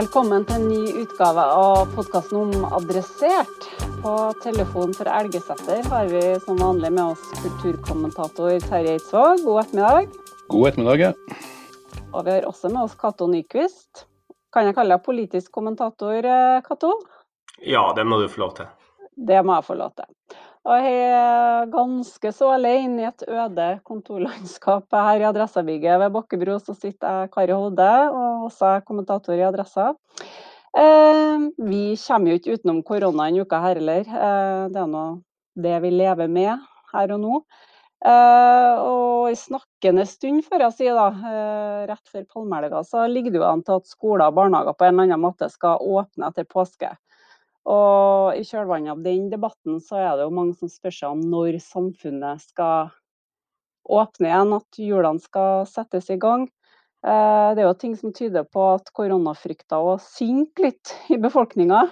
Velkommen til en ny utgave av podkasten om Adressert. På telefon for Elgeseter har vi som vanlig med oss kulturkommentator Terje Eidsvåg. God ettermiddag. God ettermiddag, ja. Og vi har også med oss Cato Nyquist. Kan jeg kalle deg politisk kommentator, eh, Cato? Ja, det må du få lov til. Det må jeg få lov til. Og jeg er ganske så alene i et øde kontorlandskap her i Adressabygget ved Bakkebro. Så sitter jeg Kari Hode, og også kommentator i Adressa. Eh, vi kommer jo ikke utenom korona en uke her heller. Eh, det er nå det vi lever med her og nå. Eh, og i snakkende stund, får jeg si, da, rett før palmeelga, så ligger det jo an til at skoler og barnehager på en eller annen måte skal åpne etter påske. Og i kjølvannet av den debatten så er det jo mange som spør seg om når samfunnet skal åpne igjen, at hjulene skal settes i gang. Eh, det er jo ting som tyder på at koronafrykta òg synker litt i befolkninga.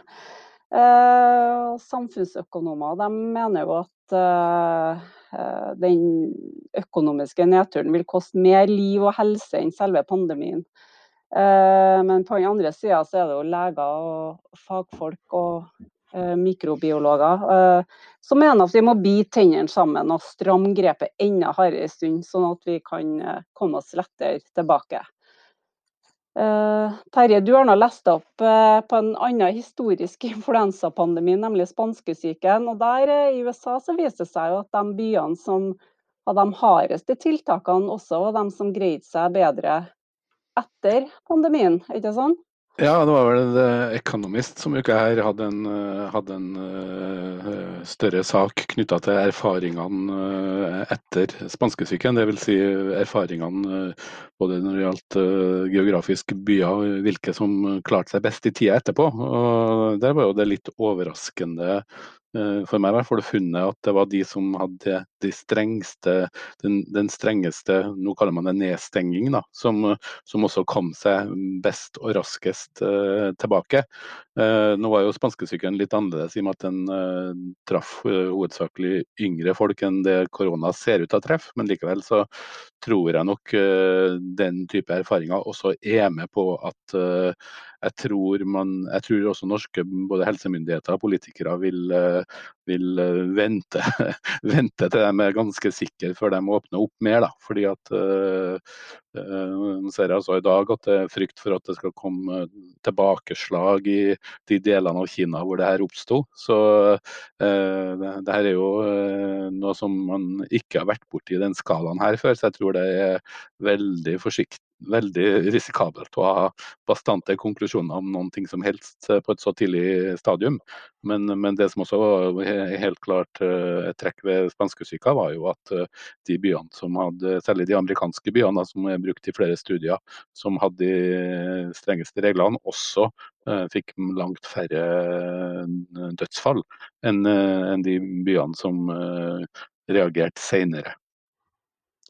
Eh, samfunnsøkonomer mener jo at eh, den økonomiske nedturen vil koste mer liv og helse enn selve pandemien. Men på den andre sida er det jo leger og fagfolk og mikrobiologer eh, som mener at vi må bite tennene sammen og stramme grepet enda hardere en stund, sånn at vi kan komme oss lettere tilbake. Terje, du har nå lest opp på en annen historisk influensapandemi, nemlig spanskesyken. og der I USA så viser det seg jo at de byene som hadde de hardeste tiltakene, også var de som greide seg bedre etter pandemien, ikke sant? Ja, det var vel The Economist som uka her hadde en, eh, hadde en uh, større sak knytta til erfaringene etter spanskesyken. Dvs. Si erfaringene både når det gjaldt geografiske byer, hvilke som klarte seg best i tida etterpå. Og Der var jo det litt overraskende Eh, for meg i hvert fall funnet at det var de som hadde de strengste, den, den strengeste nå kaller man det nedstenging, da, som, som, også kom seg best og raskest uh, tilbake. Uh, nå var jo spanskesyken litt annerledes i og med at den uh, traff hovedsakelig yngre folk enn det korona ser ut til å treffe, men likevel så tror jeg nok den type erfaringer også er med på at jeg tror, man, jeg tror også norske både helsemyndigheter og politikere vil, vil eh, vente, vente, til de er ganske sikre før de åpner opp mer. Da. Fordi at uh, uh, ser altså i dag at det er frykt for at det skal komme tilbakeslag i de delene av Kina hvor det her oppsto. Så uh, det, her er jo noe som man ikke har vært borti i den skalaen her før, så jeg tror det er veldig forsiktig veldig risikabelt å ha bastante konklusjoner om noen ting som helst på et så tidlig stadium. Men, men det som også var helt klart eh, et trekk ved spanskesyka, var jo at eh, de byene som hadde, særlig de amerikanske byene som er brukt i flere studier, som hadde de strengeste reglene, også fikk langt færre dødsfall enn de byene som reagerte senere.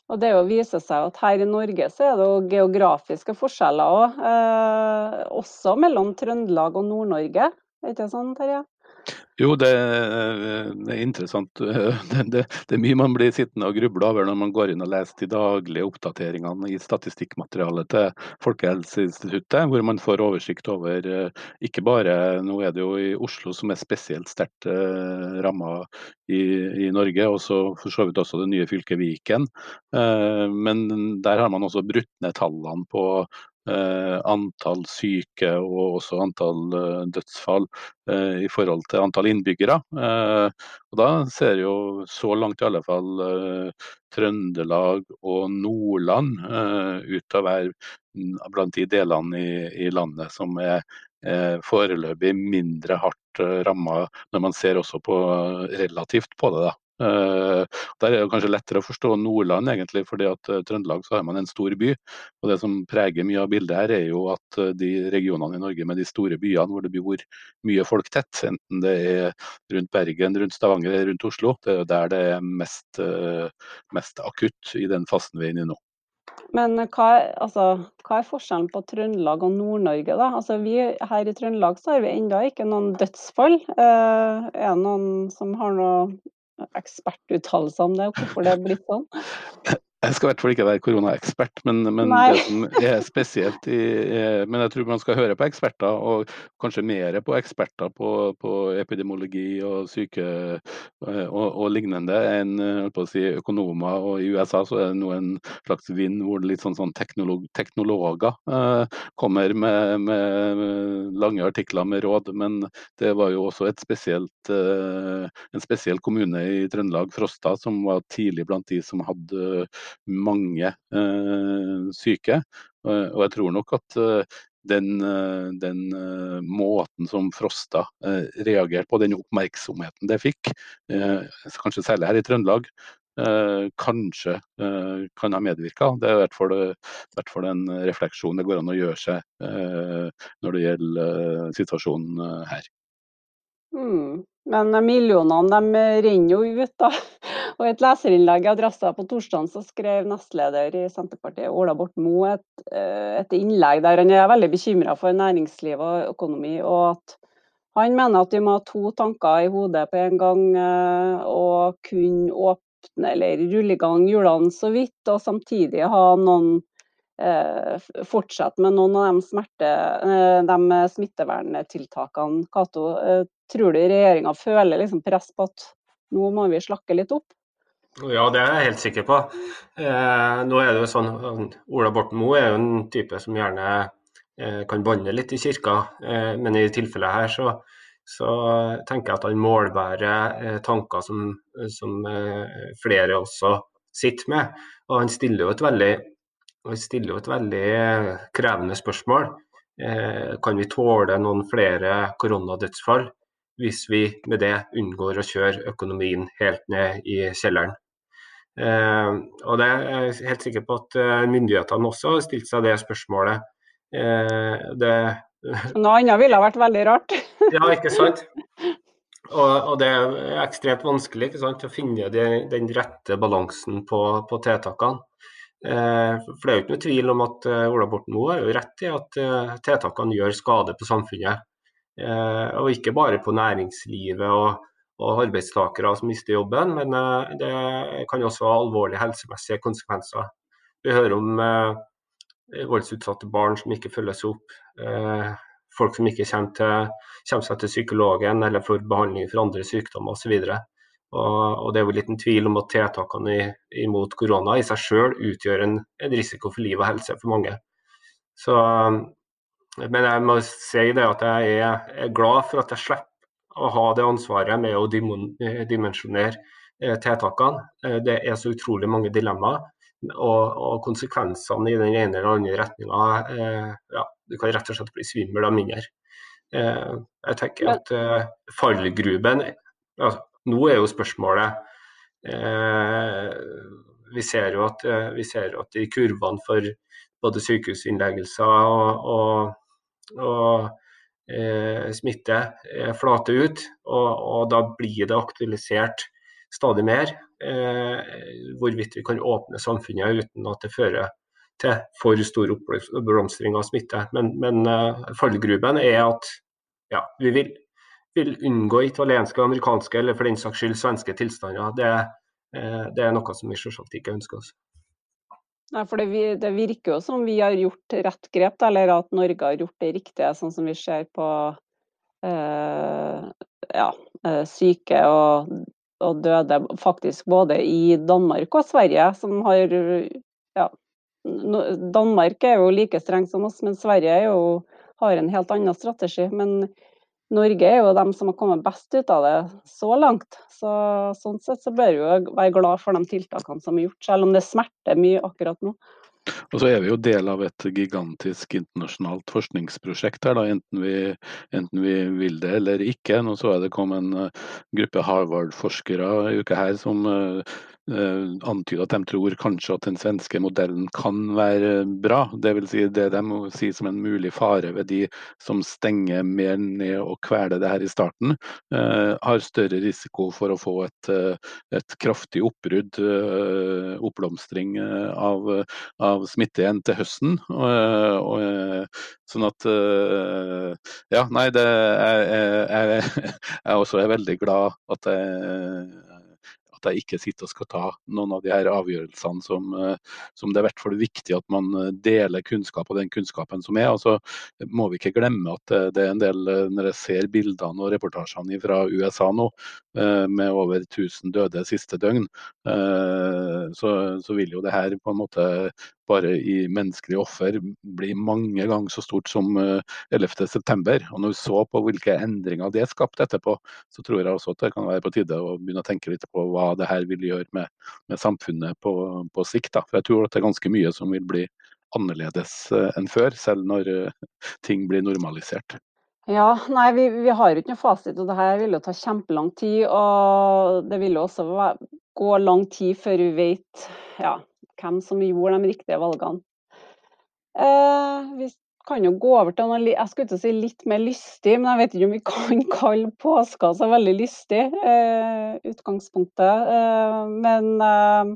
Og det viser seg at her i Norge så er det jo geografiske forskjeller òg, eh, også mellom Trøndelag og Nord-Norge. Er ikke sånn, Terje? Jo, det, det er interessant. Det, det, det, er mye man blir sittende og gruble over når man går inn og leser de daglige oppdateringene i statistikkmaterialet til Folkehelseinstituttet, hvor man får oversikt over eh, ikke bare Nå er det jo i Oslo som er spesielt sterkt eh, ramma i, i, Norge, og så for så vidt også det nye fylket Viken. Eh, men der har man også brutt ned tallene på Eh, antall syke og også antall eh, dødsfall eh, i forhold til antall innbyggere. Og da ser jo så langt i alle fall Trøndelag og Nordland ut til å være blant de delene i landet som er foreløpig mindre hardt ramma, når man ser også på relativt på det. da. Uh, der er det kanskje lettere å forstå Nordland, egentlig, fordi at uh, Trøndelag så har man en stor by. og Det som preger mye av bildet her, er jo at uh, de regionene i Norge med de store byene hvor det bor mye folk tett, enten det er rundt Bergen, rundt Stavanger eller rundt Oslo, det er der det er mest, mest akutt i den fasen vi er inne i nå. Men hva, altså, hva, er forskjellen på Trøndelag og Nord-Norge? da? Altså, vi, Her i Trøndelag så har vi ennå ikke noen dødsfall. er det noen som har noe ekspertuttalelser om det, hvorfor det er blitt sånn? Jeg skal i hvert fall ikke være koronaekspert, men, men det som er spesielt i, Men jeg tror man skal høre på eksperter, og kanskje mer på eksperter på, på epidemiologi og syke og, og lignende enn på å si, økonomer. Og I USA så er det nå en slags vind hvor litt sånn, sånn teknolog, teknologer eh, kommer med, med, lange artikler med råd. Men det var jo også spesielt, eh, en spesiell kommune i Trøndelag, Frosta, som var tidlig blant de som hadde mange eh, syke. Og jeg tror nok at eh, den, eh, den, måten som Frosta reagerte på, den oppmerksomheten det fikk, kanskje særlig her i Trøndelag, kanskje kan ha medvirka. Det er i hvert, fall, hvert fall en refleksjon det går an å gjøre seg når det gjelder situasjonen her. Mm. Men millionene de renner jo ut, da. Og I et leserinnlegg i Adressa på torsdag så skrev nestleder i Senterpartiet Ola Borten Moe et, eh, et, innlegg der han er veldig bekymra for næringsliv og økonomi. og at Han mener at vi må ha to tanker i hodet på en gang eh, og kunne åpne eller rulle i gang hjulene så vidt, og samtidig ha noen Eh, fortsette med noen av de, smerte, de smitteverntiltakene. Kato, eh, tror du regjeringa føler liksom press på at nå må vi slakke litt opp? Ja, det er jeg helt sikker på. Eh, nå er det jo sånn, Ola Borten Moe er jo en type som gjerne eh, kan banne litt i kirka, eh, men i tilfellet her så, så, tenker jeg at han målbærer tanker som, som flere også sitter med. Og han stiller jo et veldig jo et veldig eh, krevende spørsmål. Eh, kan vi tåle noen flere koronadødsfall hvis vi med det unngår å kjøre økonomien helt ned i kjelleren? Eh, og det er jeg helt sikker på at myndighetene også har stilt seg det spørsmålet. Det, Noe annet ville ha vært veldig rart. ja, ikke sant. Og, og, det er ekstremt vanskelig sant, å finne de, den rette balansen på, på tiltakene. Eh, for Det er jo ikke noe tvil om at eh, Ola Borten Moe har jo rett i at eh, tiltakene gjør skade på samfunnet. Og ikke bare på næringslivet og, og arbeidstakere som mister jobben, men det kan også ha alvorlige helsemessige konsekvenser. Vi hører om voldsutsatte barn som ikke følges opp, folk som ikke kommer, til, kommer seg til psykologen eller får behandling for andre sykdommer osv. Og, og Det er jo liten tvil om at tiltakene imot korona i seg selv utgjør en, en, risiko for liv og helse for mange. Så, men jeg må si det at jeg er, er glad for at jeg slipper å ha det ansvaret med å dimensjonere eh, tiltakene. Eh, det er så utrolig mange dilemmaer. Og, og konsekvensene i den ene eller andre retninga eh, ja, Du kan rett og slett bli svimmel av mindre. Eh, jeg tenker at eh, fallgruben altså, nå er jo spørsmålet eh, vi, ser jo at, eh, vi ser at i kurvene for både sykehusinnleggelser og, og, og eh, smitte eh, flater ut. Og, og, da blir det aktualisert stadig mer eh, hvorvidt vi kan åpne samfunnet uten at det fører til for stor oppblomstring av smitte. Men, men fallgruben er at ja, vi vil, vil, unngå italienske, amerikanske eller for den saks skyld svenske tilstander. Det, det er noe som vi selvsagt ikke ønsker oss. Nei, for det, det, virker jo som vi har gjort rett grep, eller at Norge har gjort det riktige, sånn som vi ser på eh, ja, syke og, og, døde faktisk både i Danmark og Sverige, som har ja, Danmark er jo like streng som oss, men Sverige jo, har en helt annen strategi. Men Norge er jo dem som har kommet best ut av det så langt. Så, sånn sett så bør vi jo være glad for de tiltakene som er gjort, selv om det smerter mye akkurat nå. Og så er vi jo del av et gigantisk internasjonalt forskningsprosjekt her, da, enten vi, enten vi vil det eller ikke. Nå så jeg det kom en uh, gruppe Harvard-forskere i uka her som Eh, antyder at de tror kanskje at den svenske modellen kan være bra. Dvs. Si det de sier som en mulig fare ved de som stenger mer ned og kveler det her i starten, eh, har større risiko for å få et, eh, et kraftig oppbrudd, eh, oppblomstring eh, av, av, smitte igjen til høsten. Og, og, sånn at Ja, nei, det, jeg, jeg, jeg, jeg også er veldig glad at jeg at jeg ikke sitter og skal ta noen av de her avgjørelsene som, eh, som det er hvert fall viktig at man eh, deler kunnskap og den kunnskapen som er. og Altså, må vi ikke glemme at eh, det er en del, når jeg ser bildene og reportasjene fra USA nå, med over 1000 døde siste døgn, så, så vil jo det her på en måte bare i menneskelige offer blir mange ganger så stort som 11.9. Eh, og Når vi så på hvilke endringer det skapte etterpå, så tror jeg også at det kan være på tide å begynne å tenke litt på hva det her vil gjøre med, med samfunnet på, på sikt. Da. For jeg tror at det er ganske mye som vil bli annerledes eh, enn før, selv når eh, ting blir normalisert. Ja, nei, vi, vi har ikke noe fasit, og det her vil jo ta kjempelang tid. Og det vil jo også gå lang tid før vi vet ja, hvem som gjorde de riktige valgene. Eh, vi kan jo gå over til noe jeg skulle ikke si litt mer lystig, men jeg vet ikke om vi kan kalle påska så veldig lystig. Eh, utgangspunktet. Eh, men eh,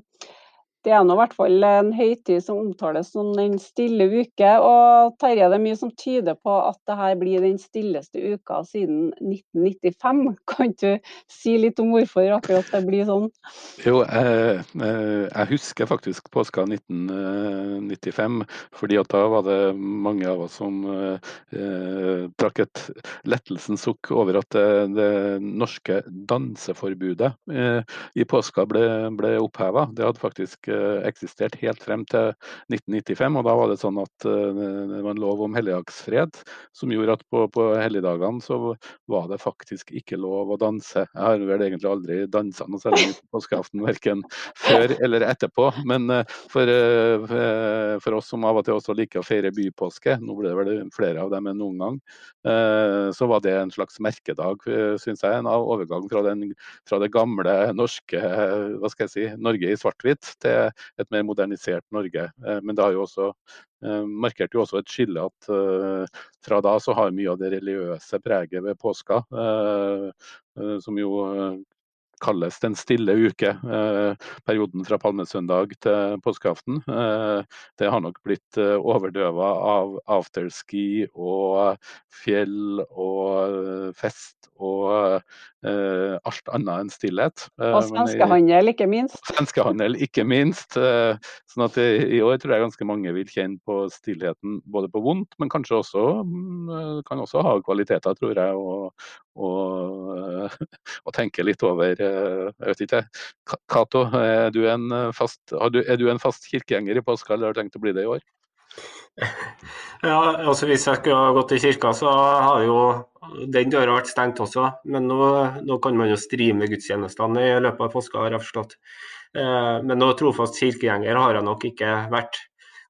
det er nå i hvert fall en høytid som omtales som den stille uke. Og Terje, det er mye som tyder på at dette blir den stilleste uka siden 1995. Kan du si litt om hvorfor akkurat det blir sånn? Jo, jeg, jeg husker faktisk påska 1995, fordi at da var det mange av oss som eh, trakk et lettelsens sukk over at det, det norske danseforbudet eh, i påska ble, ble oppheva. Det hadde faktisk Eh, eksistert helt frem til 1995. og Da var det sånn at eh, det var en lov om helligdagsfred som gjorde at på, på helligdagene så var det faktisk ikke lov å danse. Jeg har vel egentlig aldri dansa noe særlig på påskeaften, verken før eller etterpå. Men eh, for, for, oss som av og til også liker å feire bypåske, nå ble det vel flere av dem enn noen gang, så var det en slags merkedag, syns jeg. En overgang fra, den, fra det gamle norske hva skal jeg si, Norge i svart-hvitt til et mer modernisert Norge. Eh, men det har jo også markert markerte jo også et skille at eh, fra da så har mye av det religiøse preget ved påska, som jo kalles Den stille uke. Eh, perioden fra palmesøndag til påskeaften. Eh, det har nok blitt eh, overdøva av afterski og fjell og fest og alt annet enn stillhet. Og svenskehandel, ikke minst. Svenskehandel, ikke minst. Sånn at i år tror jeg ganske mange vil kjenne på stillheten både på vondt, men kanskje også mm, kan også ha kvaliteter, tror jeg. Og, og, og tenke litt over jeg vet ikke. Cato, er, du en fast, du, er du en fast kirkegjenger i påska, eller har du tenkt å bli det i år? Ja, altså Hvis jeg skulle ha gått i kirka, så har jo den døra vært stengt også. Men nå, nå kan man jo streame gudstjenestene i løpet av påska, har jeg forstått. Eh, men noe trofast kirkegjenger har jeg nok ikke vært.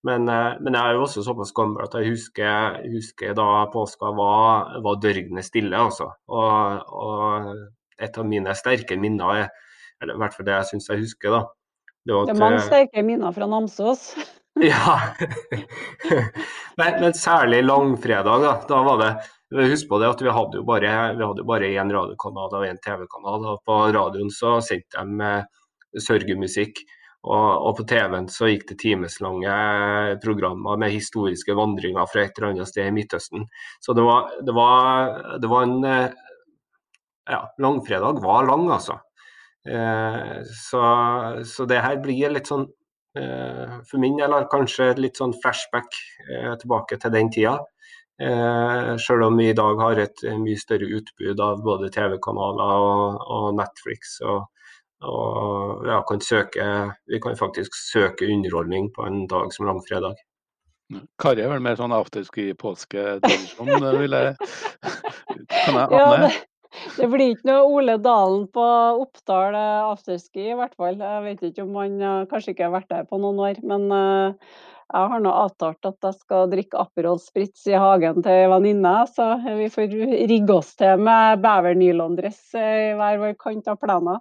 Men, eh, men, jeg er jo også såpass gammel at jeg husker, husker da påska var, var dørgende stille. Altså. Og, og, et av mine sterke minner er eller i hvert fall det jeg syns jeg husker. da. Det, det, er mange sterke minner fra Namsos. ja. men, men, særlig langfredag, da. Da var det Husk på det at vi hadde jo bare, vi hadde bare én radiokanal og én TV-kanal. og På radioen så sendte de sørgemusikk. Og, og, på TV-en så gikk det timeslange programmer med historiske vandringer fra et eller annet sted i Midtøsten. Så det var, det var, det var en Ja, langfredag var lang, altså. Eh, så, så, det her blir litt sånn eh, For min del kanskje litt sånn flashback eh, tilbake til den tida. Eh, selv om vi i dag har et mye større utbud av både TV-kanaler og, og Netflix og, og ja, kan søke, vi kan faktisk søke underholdning på en dag som langfredag. Kari er vel mer sånn afterski-påsketradisjon, vil jeg Kan jeg ja, det, det, blir ikke noe Ole Dalen på Oppdal eh, afterski, i hvert fall. Jeg vet ikke om han eh, kanskje ikke har vært der på noen år, men uh, jeg har nå avtalt at jeg skal drikke Aperol Spritz i hagen til ei venninne, så vi får rigge oss til med bevernylondress i hver vår kant av plenen.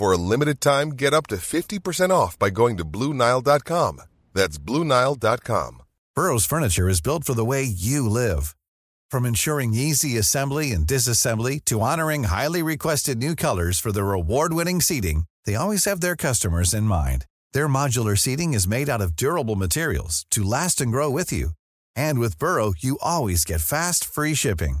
For a limited time, get up to 50% off by going to Bluenile.com. That's Bluenile.com. Burrow's Furniture is built for the way you live. From ensuring easy assembly and disassembly to honoring highly requested new colors for their award winning seating, they always have their customers in mind. Their modular seating is made out of durable materials to last and grow with you. And with Burrow, you always get fast, free shipping.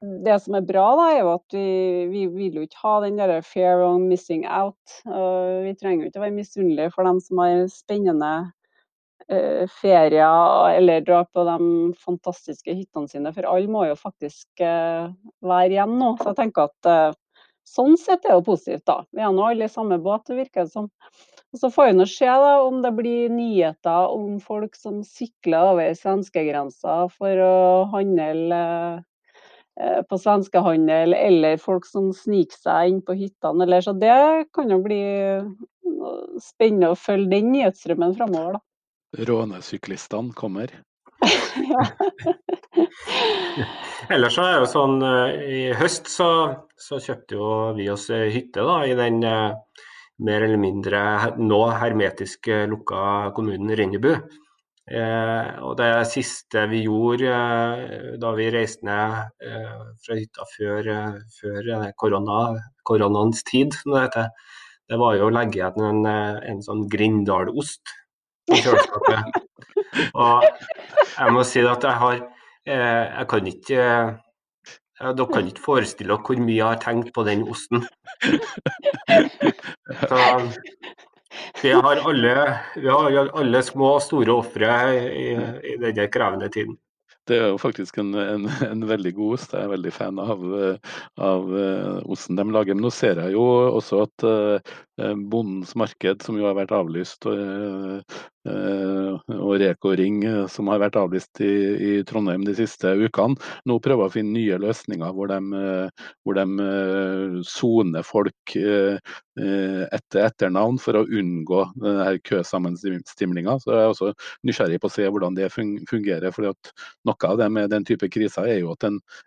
Det som er bra, da, er jo at vi, vi vil jo ikke ha den der fair of missing out. Og vi trenger jo ikke å være misunnelige for dem som har spennende uh, ferier eller drar på de fantastiske hyttene sine, for alle må jo faktisk uh, være igjen nå. Så jeg tenker at uh, sånn sett er det jo positivt, da. Vi er nå alle i samme båt, det virker det som. Og Så får vi nå se da, om det blir nyheter om folk som sykler over svenskegrensa for å handle Eh, på svenskehandel, eller folk som sniker seg inn på hyttene. Eller, så det kan jo bli spennende å følge den nyhetsstrømmen framover. Rånesyklistene kommer. Ellers så er det jo sånn eh, I høst så, så kjøpte jo vi oss hytte da, i den eh, mer eller mindre nå hermetisk lukka kommunen Rennebu. Eh, og det siste vi gjorde eh, da vi reiste ned eh, fra hytta før, før korona, koronaens tid, som det heter, det var jo å legge igjen en, en sånn Grindal-ost i kjøleskapet. og jeg må si at jeg har eh, Jeg kan ikke dere kan ikke forestille dere hvor mye jeg har tenkt på den osten. Så, vi har alle, vi har alle små og store ofre i, i denne krevende tiden. Det er jo faktisk en, en, en, veldig god ost. Jeg er veldig fan av, av uh, osten de lager. Men nå ser jeg jo også at uh, Bondens marked, som jo har vært avlyst Eh, og Reko Ring, eh, som har vært avlyst i, i, Trondheim de siste ukene, nå prøver å finne nye løsninger hvor de, eh, hvor de soner folk etter etternavn for å unngå køsammenstimlinga. Så jeg er også nysgjerrig på å se hvordan det fungerer. at Noe av det med den type kriser er jo at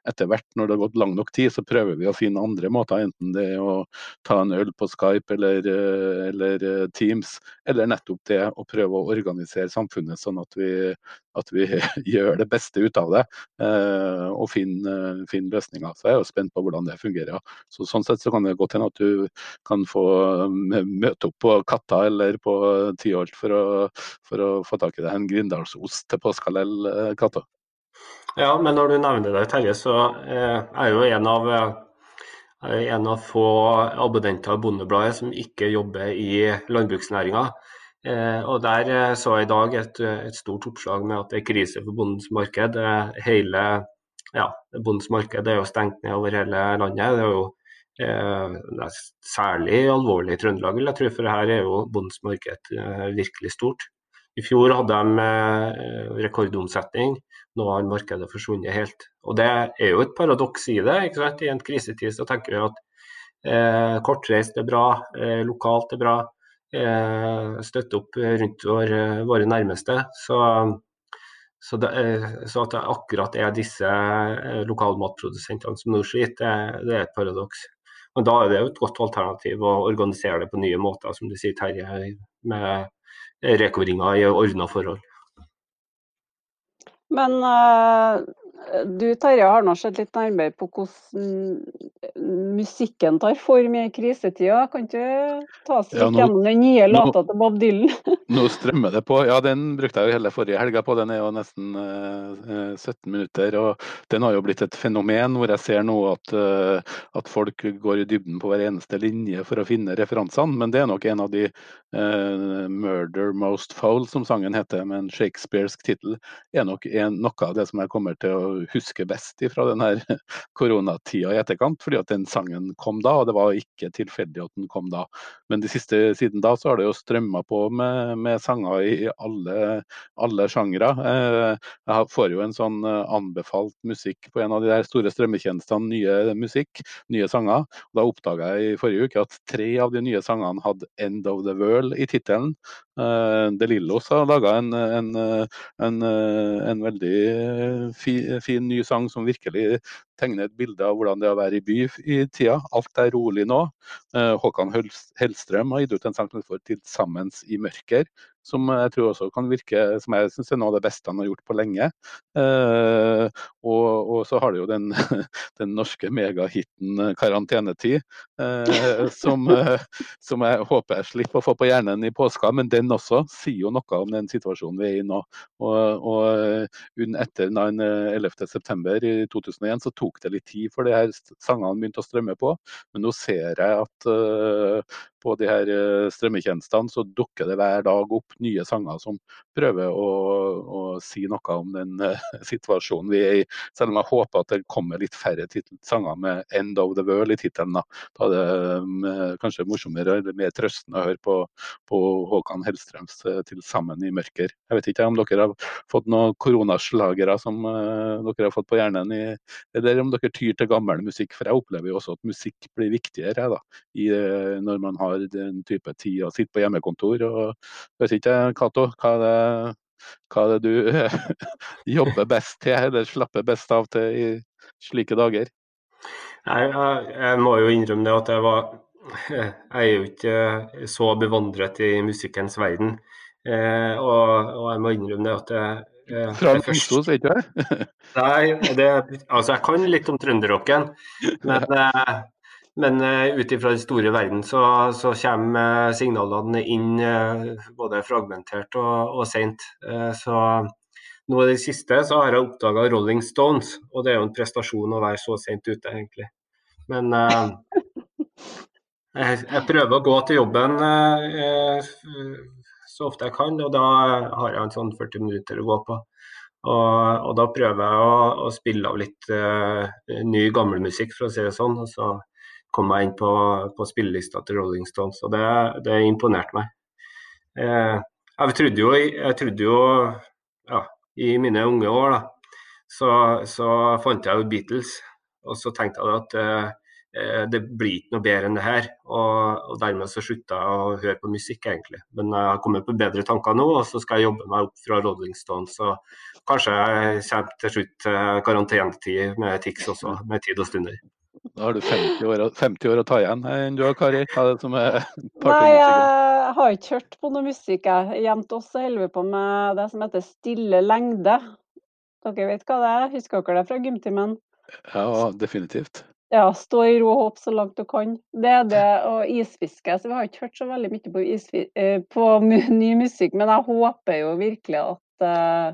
etter hvert, når det har gått lang nok tid, så prøver vi å finne andre måter. Enten det er å ta en øl på Skype eller, eller Teams, eller nettopp det å prøve å organisere samfunnet sånn at vi, at vi gjør det beste ut av det eh, og finner, finner, løsninger. Så jeg er jo spent på hvordan det fungerer. Så, sånn sett så kan det godt hende at du kan få møte opp på Katta eller på Tyholt for, å, for å få tak i deg en grindalsost til påskalell, eller Katta. Ja, men når du nevner det, Terje, så eh, er jo en av en av få abonnenter av Bondebladet som ikke jobber i landbruksnæringa. Eh, og Der eh, så jeg i dag et, et, stort oppslag med at det er krise for bondens marked. Hele ja, bondens marked er jo stengt ned over hele landet. Det er jo eh, det er særlig alvorlig i Trøndelag, jeg tro, for her er jo bondens marked eh, virkelig stort. I fjor hadde de eh, rekordomsetning, nå har markedet forsvunnet helt. Og Det er jo et paradoks i det. ikke sant? I en krisetid så tenker vi at eh, kortreist er bra, lokalt er bra. Eh, støtte opp rundt vår, våre nærmeste. Så, så, det, så, at det akkurat er disse eh, lokalmatprodusentene som nå sliter, det, det er et paradoks. Men da er det jo et godt alternativ å organisere det på nye måter, som du sier Terje, med rekoringer i ordna forhold. Men du Terje har nå sett litt nærmere på hvordan musikken tar form i krisetida. Kan du ta oss litt ja, gjennom den nye låta til Bob Dylan? nå strømmer det på. Ja, den brukte jeg jo hele forrige helga på. Den er jo nesten uh, eh, 17 minutter. og Den har jo blitt et fenomen hvor jeg ser nå at, uh, at, folk går i dybden på hver eneste linje for å finne referansene. Men det er nok en av de uh, 'Murder Most Foul', som sangen heter, med en shakespearsk tittel, er nok en, noe av det som jeg kommer til å husker best fra denne koronatida i etterkant, fordi at den sangen kom da, og det var ikke tilfeldig at den kom da. Men de siste siden da så har det jo strømma på med, med, sanger i alle, alle sjangre. Eh, jeg får jo en sånn eh, anbefalt musikk på en av de der store strømmetjenestene, nye musikk, nye sanger. Da oppdaga jeg i forrige uke at tre av de nye sangene hadde 'End of the World' i tittelen. Uh, De Lillos har laga en, en, en, en, veldig fi, fin ny sang som virkelig tegner et bilde av hvordan det er å være i by i tida. Alt er rolig nå. Uh, Håkan Hellstrøm har gitt ut en sang som heter 'Til sammens i mørker', som jeg tror også kan virke som jeg syns er noe av det beste han har gjort på lenge. Eh, og, og, så har det jo den, den norske megahiten eh, 'Karantenetid', eh, som, eh, som, jeg håper jeg slipper å få på hjernen i påska. Men den også sier jo noe om den situasjonen vi er i nå. Og, og etter 11.9. i 2001 så tok det litt tid før de her sangene begynte å strømme på. Men nå ser jeg at på de her eh, strømmetjenestene, så dukker det hver dag opp nye sanger som prøver å, å si noe om den uh, situasjonen vi er i. Selv om jeg håper at det kommer litt færre sanger med 'End of the World' i tittelen. Da. da er det um, kanskje morsommere eller mer trøstende å høre på, på Håkan Hellstrøms 'Til sammen i mørker'. Jeg vet ikke om dere har fått noen koronaslagere som dere har fått på hjernen, i, eller om dere tyr til gammel musikk. For jeg opplever jo også at musikk blir viktigere da, i, når man har har den type tid og sitter på hjemmekontor. og vet ikke, Cato, hva er det hva er det du jobber best til, eller slapper best av til i slike dager? Nei, jeg, jeg må jo innrømme det at jeg var Jeg er jo ikke så bevandret i musikkens verden. Eh, og, og, jeg må innrømme det at jeg, jeg Fra Namsos, ikke sant? Nei, det, altså jeg kan litt om trønderrocken, men eh, men uh, ut ifra den store verden så, så kommer uh, signalene inn uh, både fragmentert og, og seint. så nå i det siste så har jeg oppdaga Rolling Stones, og det er jo en prestasjon å være så sent ute, egentlig. Men jeg, jeg, prøver å gå til jobben så ofte jeg kan, og da har jeg en sånn 40 minutter å gå på. Og, og da prøver jeg å, å spille av litt ny gammel musikk, for å si det sånn. og så kom meg inn på, på spillelista til Rolling Stones, og det, det imponerte meg. Eh, Jeg trodde jo, jeg trodde jo ja, i mine unge år, da, så, så fant jeg jo Beatles. Og så tenkte jeg at eh, det blir ikke noe bedre enn det her. Og, og dermed så slutta jeg å høre på musikk, egentlig. Men jeg har kommet på bedre tanker nå, og så skal jeg jobbe meg opp fra Rolling Stones. Så kanskje jeg kommer til slutt til karantenetid med TIX også, med tid og stunder. Da har du 50 år, 50 år å ta igjen enn du har, Kari. Hva er det som er Nei, jeg har ikke hørt på noe musikk, jeg. Jevnt også holder vi på med det som heter stille lengde. Dere vet hva det er? Husker dere det fra gymtimen? Ja, definitivt. Ja, stå i ro og hopp så langt du kan. Det er det, og isfiske. Så vi har ikke hørt så veldig mye på, eh, på ny musikk, men jeg håper jo virkelig at uh, Eh,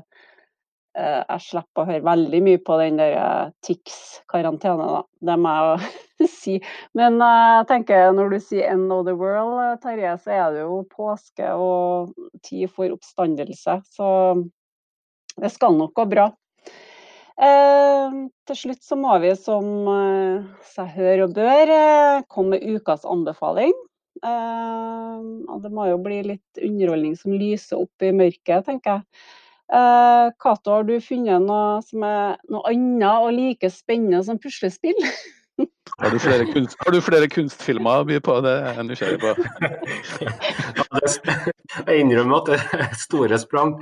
jeg slipper å høre veldig mye på den der eh, TIX-karantene, da. Det må jeg si. Men eh, jeg tenker når du sier 'end of the world', Terje, så er det jo påske og tid for oppstandelse. Så det skal nok gå bra. Eh, til slutt så må vi, som eh, seg hør og bør, eh, komme med ukas anbefaling. og det må jo bli litt underholdning som lyser opp i mørket, tenker jeg. Eh, Cato, har du funnet noe som er noe annet og like spennende som puslespill? Har du flere, kunst, har du flere kunstfilmer å by på? Det er jeg nysgjerrig på. jeg innrømmer at det er store sprang.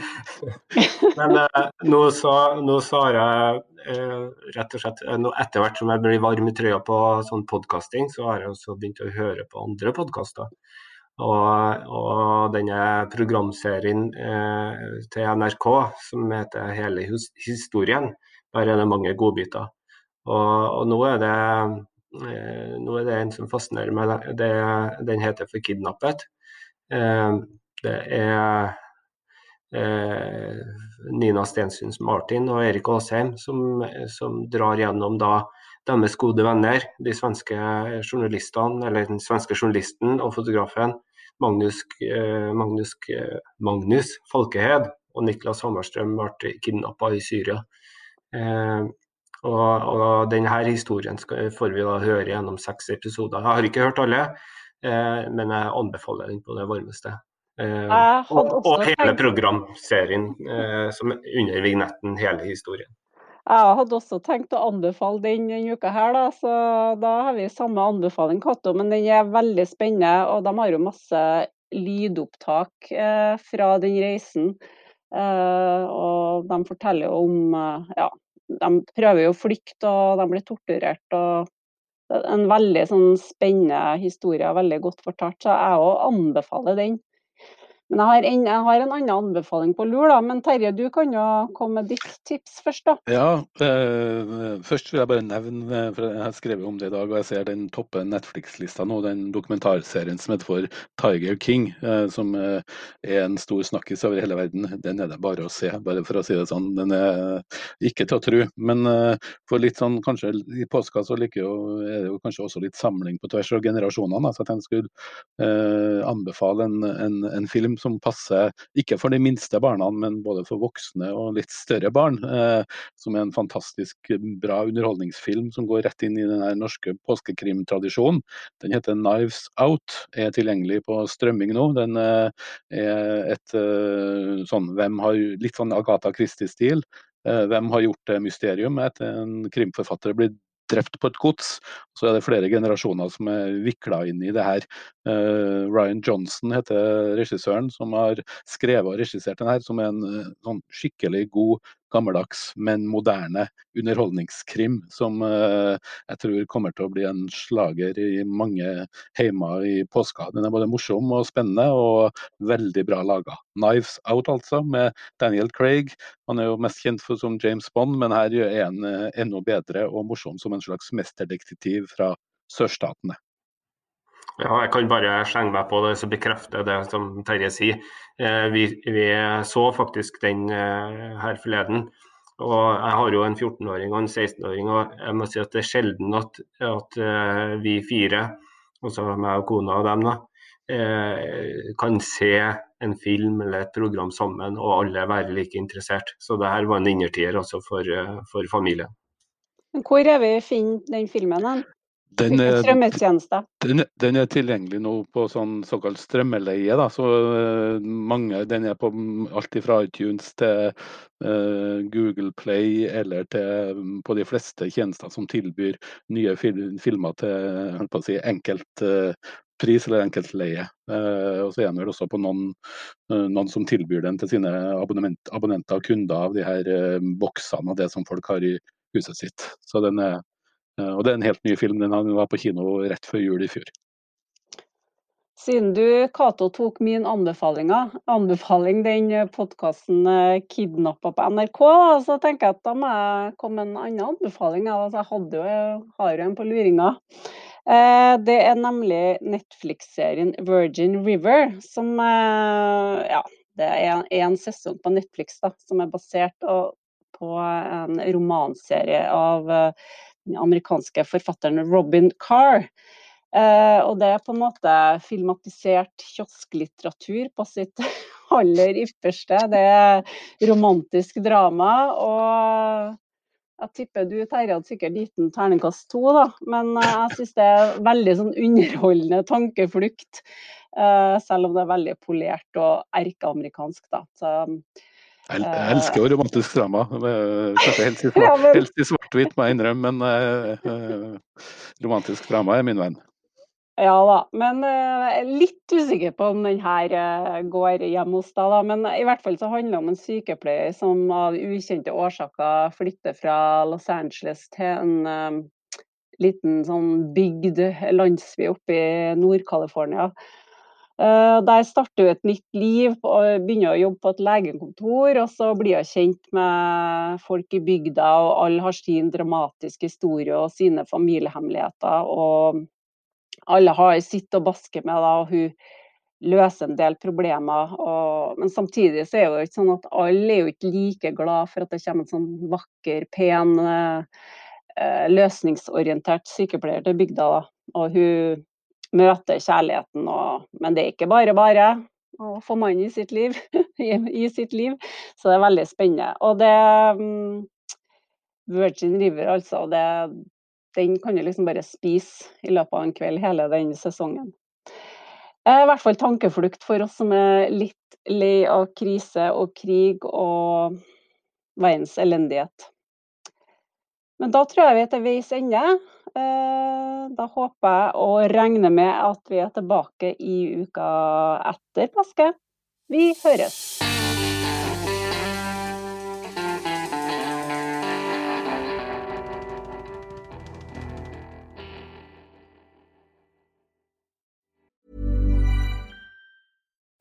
Men eh, nå, så, nå så har jeg eh, rett og slett Etter hvert som jeg blir varm i trøya på sånn podkasting, så har jeg også begynt å høre på andre podkaster. Og, og denne programserien eh, til NRK som heter 'Hele historien', der er det mange godbiter. Og, og nå, er det, eh, nå, er det, en som fascinerer meg. Det, den heter 'For kidnappet'. Eh, det er eh, Nina Stensyns Martin og Erik Aasheim som, som drar gjennom da deres gode venner, de svenske journalistene, eller den svenske journalisten og fotografen Magnus, eh, Magnus, eh, Magnus Falkehed og Niklas Hammerstrøm ble kidnappa i Syria. Eh, og, og, denne historien skal, får vi da høre gjennom seks episoder. Jeg har ikke hørt alle, eh, men jeg anbefaler den på det varmeste. Eh, og, og, hele programserien som under vignetten, hele historien. Jeg hadde også tenkt å anbefale den denne uka her, da, så da har vi samme anbefaling, Cato. Men den er veldig spennende, og de har jo masse lydopptak eh, fra den reisen. Eh, og de forteller jo om eh, Ja, de prøver jo å flykte, og de blir torturert. og det er En veldig sånn, spennende historie, veldig godt fortalt. Så jeg òg anbefaler den. Men jeg har, en, jeg har, en, annen anbefaling på lur, da. Men Terje, du kan jo komme med ditt tips først, da. Ja, eh, først vil jeg bare nevne, for jeg har skrevet om det i dag, og jeg ser den toppe Netflix-lista nå, den dokumentarserien som heter for Tiger King, eh, som eh, er en stor snakkis over hele verden. Den er det bare å se, bare for å si det sånn. Den er ikke til å tro. Men eh, for litt sånn, kanskje i påska så liker jo, er det jo kanskje også litt samling på tvers av generasjonene. Så jeg tenkte jeg skulle eh, anbefale en, en, en film som passer ikke for de minste barna, men både for voksne og litt større barn. Eh, som er en fantastisk bra underholdningsfilm som går rett inn i den norske påskekrimtradisjonen. Den heter 'Knives Out', er tilgjengelig på strømming nå. Den eh, er et eh, sånn hvem har litt sånn Agatha Christie-stil. Eh, hvem har gjort det mysterium? Etter en krimforfatter blitt drept på et gods. Så er det flere generasjoner som er vikla inn i det her. Uh, Ryan Johnson heter regissøren som har skrevet og regissert den her, som er en uh, sånn skikkelig god gammeldags, men moderne underholdningskrim som uh, jeg tror kommer til å bli en slager i mange heimer i påska. Den er både morsom og spennende og veldig bra laga. 'Knives Out', altså, med Daniel Craig. Han er jo mest kjent for som James Bond, men her er han uh, enda bedre og morsom som en slags mesterdetektiv fra sørstatene. Ja, jeg kan bare slenge meg på det som bekrefter det som Terje sier. Eh, vi, vi, så faktisk den eh, her forleden. Og jeg har jo en 14-åring og en 16-åring, og jeg må si at det er sjelden at, at eh, vi fire, altså meg og kona og dem, da, kan se en film eller et program sammen og alle være like interessert. Så det her var en innertier altså for, for familien. Hvor er vi finner den filmen? Den er, den, den er tilgjengelig nå på sånn såkalt strømmeleie. Da. Så eh, mange, den er på alt fra iTunes til uh, Google Play eller til mm, på de fleste tjenester som tilbyr nye fil filmer til si, enkelt uh, pris eller enkeltleie. Uh, og så er den vel også på noen, eh, noen som tilbyr den til sine abonnenter og kunder av de her eh, boksene og det som folk har i huset sitt. Så den er Eh, og det er en helt ny film. Den var på kino rett før jul i fjor. Siden du, Cato, tok min anbefaling, den podkasten eh, 'Kidnappa' på NRK, så tenker jeg at da må jeg komme med en annen anbefaling. Altså, jeg jo, har jo en på luringa. Eh, det er nemlig Netflix-serien 'Virgin River', som ja, det er en sesong på Netflix da, som er basert på en romanserie av den amerikanske forfatteren Robin Carr. Eh, og det er på en måte filmatisert kiosklitteratur på sitt aller ypperste. Det er romantisk drama. Og jeg tipper du Terje hadde sikkert gitt den terningkast to, da. Men eh, jeg syns det er veldig sånn underholdende tankeflukt. Eh, selv om det er veldig polert og erkeamerikansk, da. Så jeg, jeg elsker jo romantisk drama. Kanskje helst i, svart, helst i svart-hvitt, må jeg innrømme, men uh, romantisk drama er min venn. Ja da, men jeg er litt usikker på om den her går hjemme hos deg. Da. Men i hvert fall så handler det om en sykepleier som av ukjente årsaker flytter fra Los Angeles til en um, liten sånn bygd landsby oppe i Nord-California. Uh, der starter hun et nytt liv og begynner å jobbe på et legekontor. Og så blir hun kjent med folk i bygda, og alle har sin dramatiske historie og sine familiehemmeligheter. Og alle har sitt å baske med, da, og hun løser en del problemer. Og, men samtidig så er det jo ikke sånn at alle er jo ikke like glad for at det kommer en sånn vakker, pen, uh, løsningsorientert sykepleier til bygda. Da. Og hun møte kjærligheten. Og, men det er ikke bare bare å få mann i sitt liv. i sitt liv. Så det er veldig spennende. Og det um, Virgin River, altså. Det, den kan du liksom bare spise i løpet av en kveld, hele den sesongen. I hvert fall tankeflukt for oss som er litt lei av krise og krig og verdens elendighet. Men da tror jeg vi er til veis ende. Eh, da håper jeg og regner med at vi er tilbake i uka etter påske. Vi høres.